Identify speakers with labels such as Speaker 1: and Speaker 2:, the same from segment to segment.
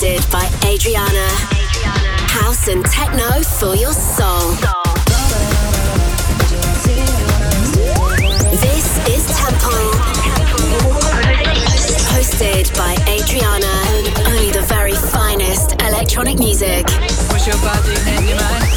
Speaker 1: hosted by Adrianna. House and techno for your soul. This is Temple. Hosted by Adrianna. Only the very finest electronic music.
Speaker 2: Push your body in your mind.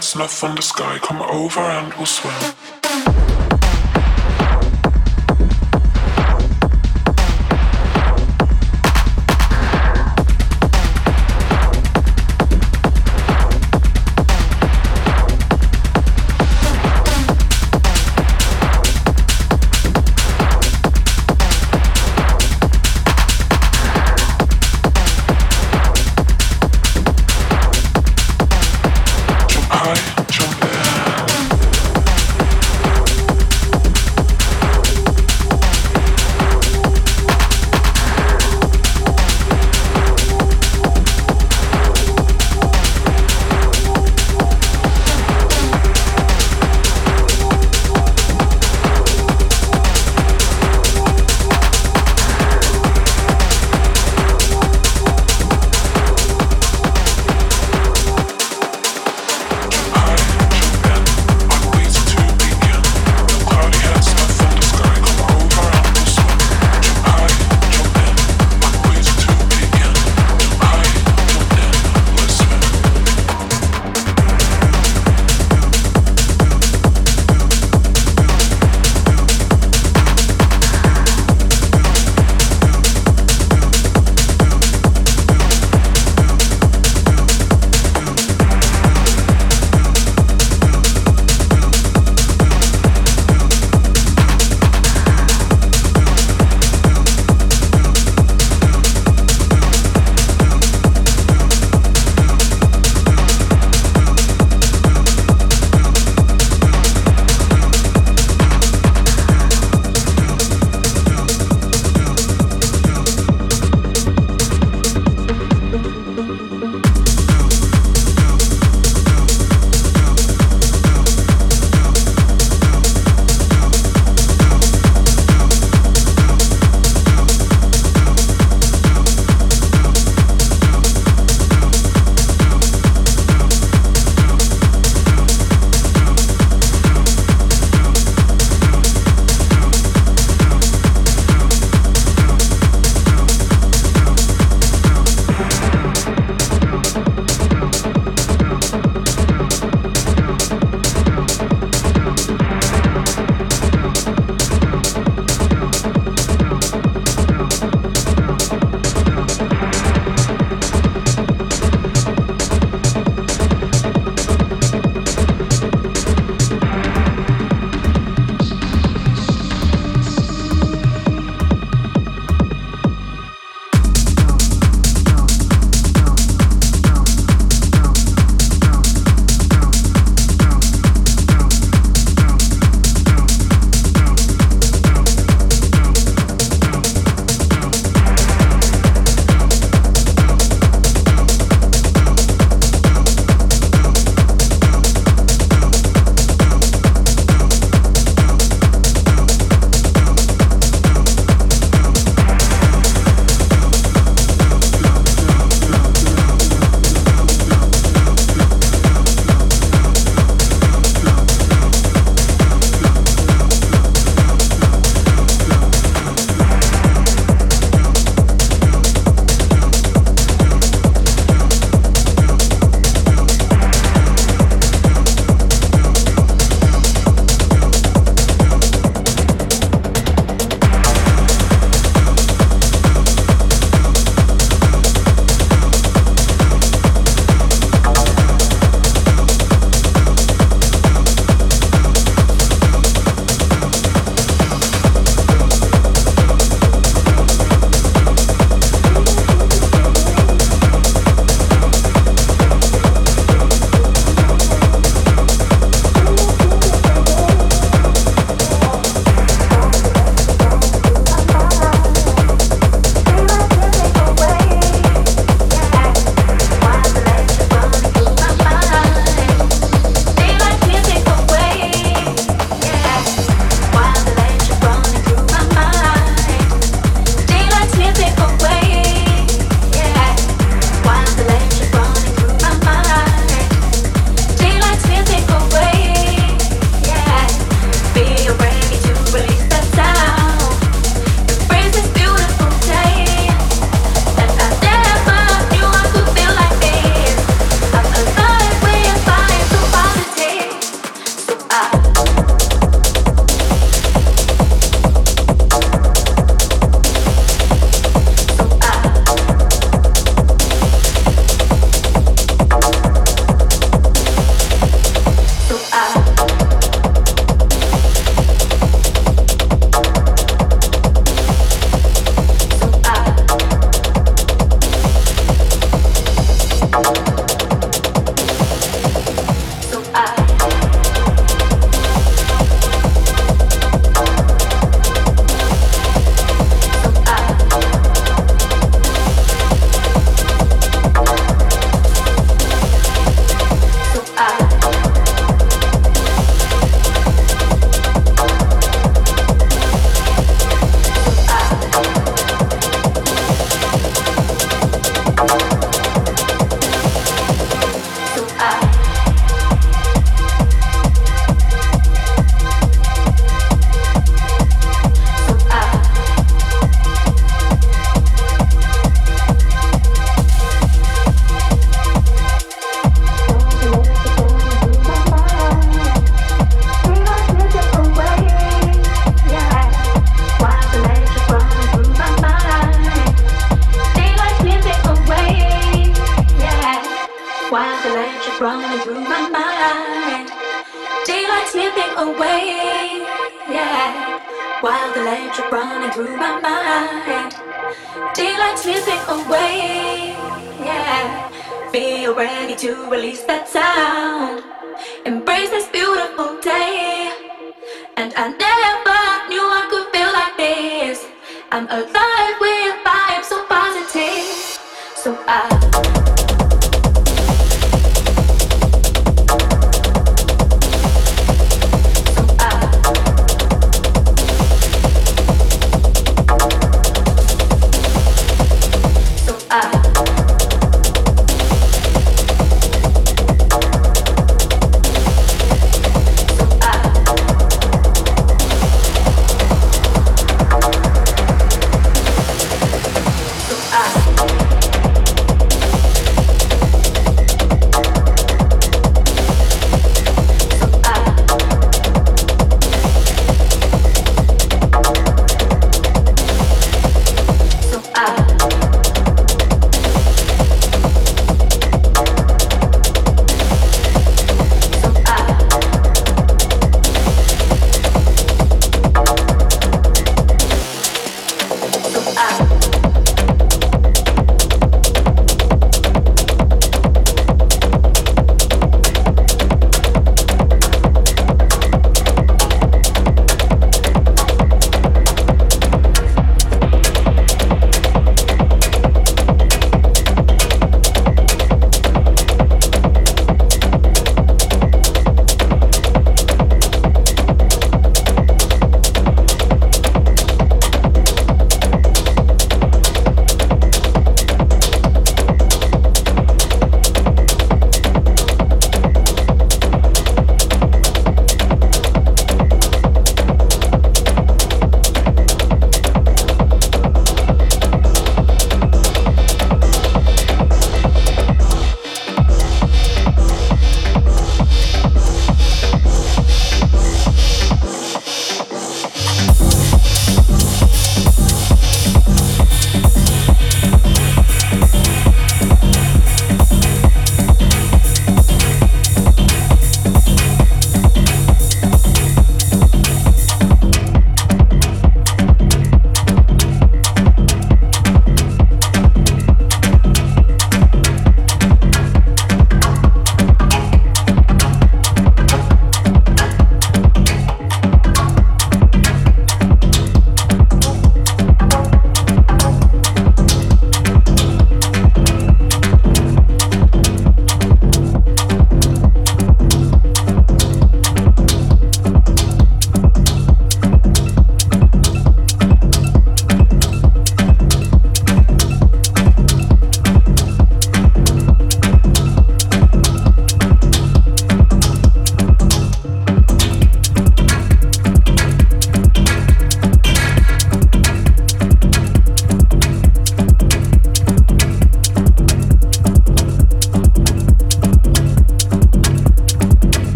Speaker 3: Snuff from the sky, come over and we'll swim.
Speaker 4: Mm-hmm.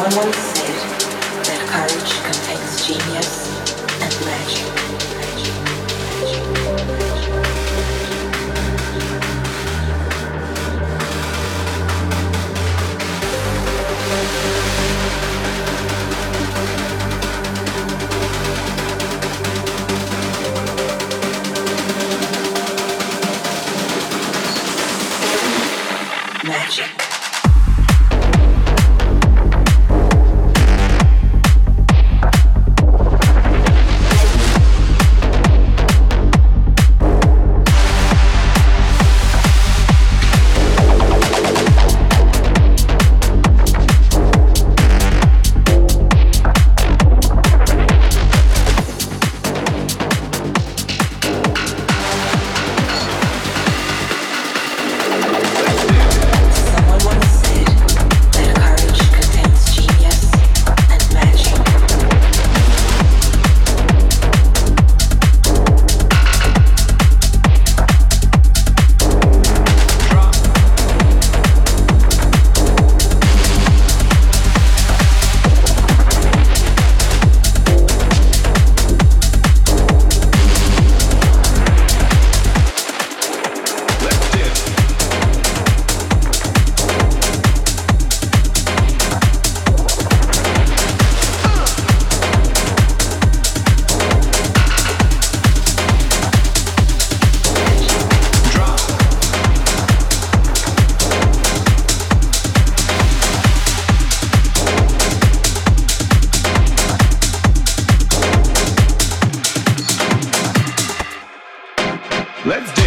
Speaker 4: Someone once said that courage contains genius.
Speaker 5: Let's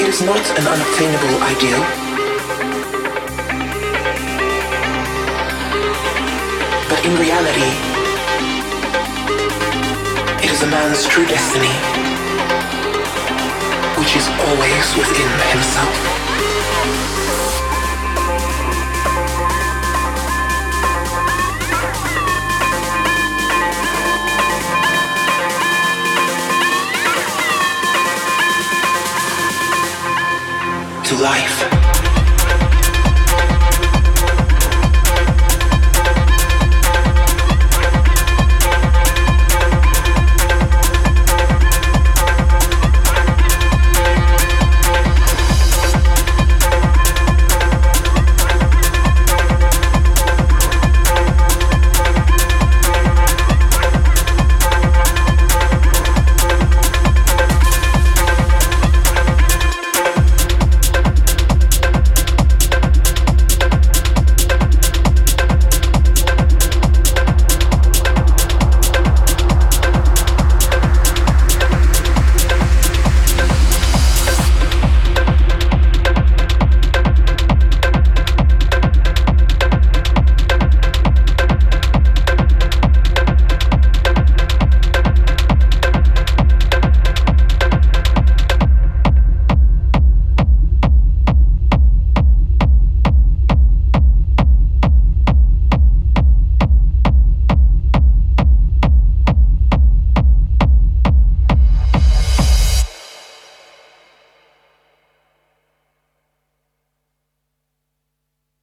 Speaker 6: It is not an unobtainable ideal. But in reality, it is a man's true destiny, which is always within himself. life.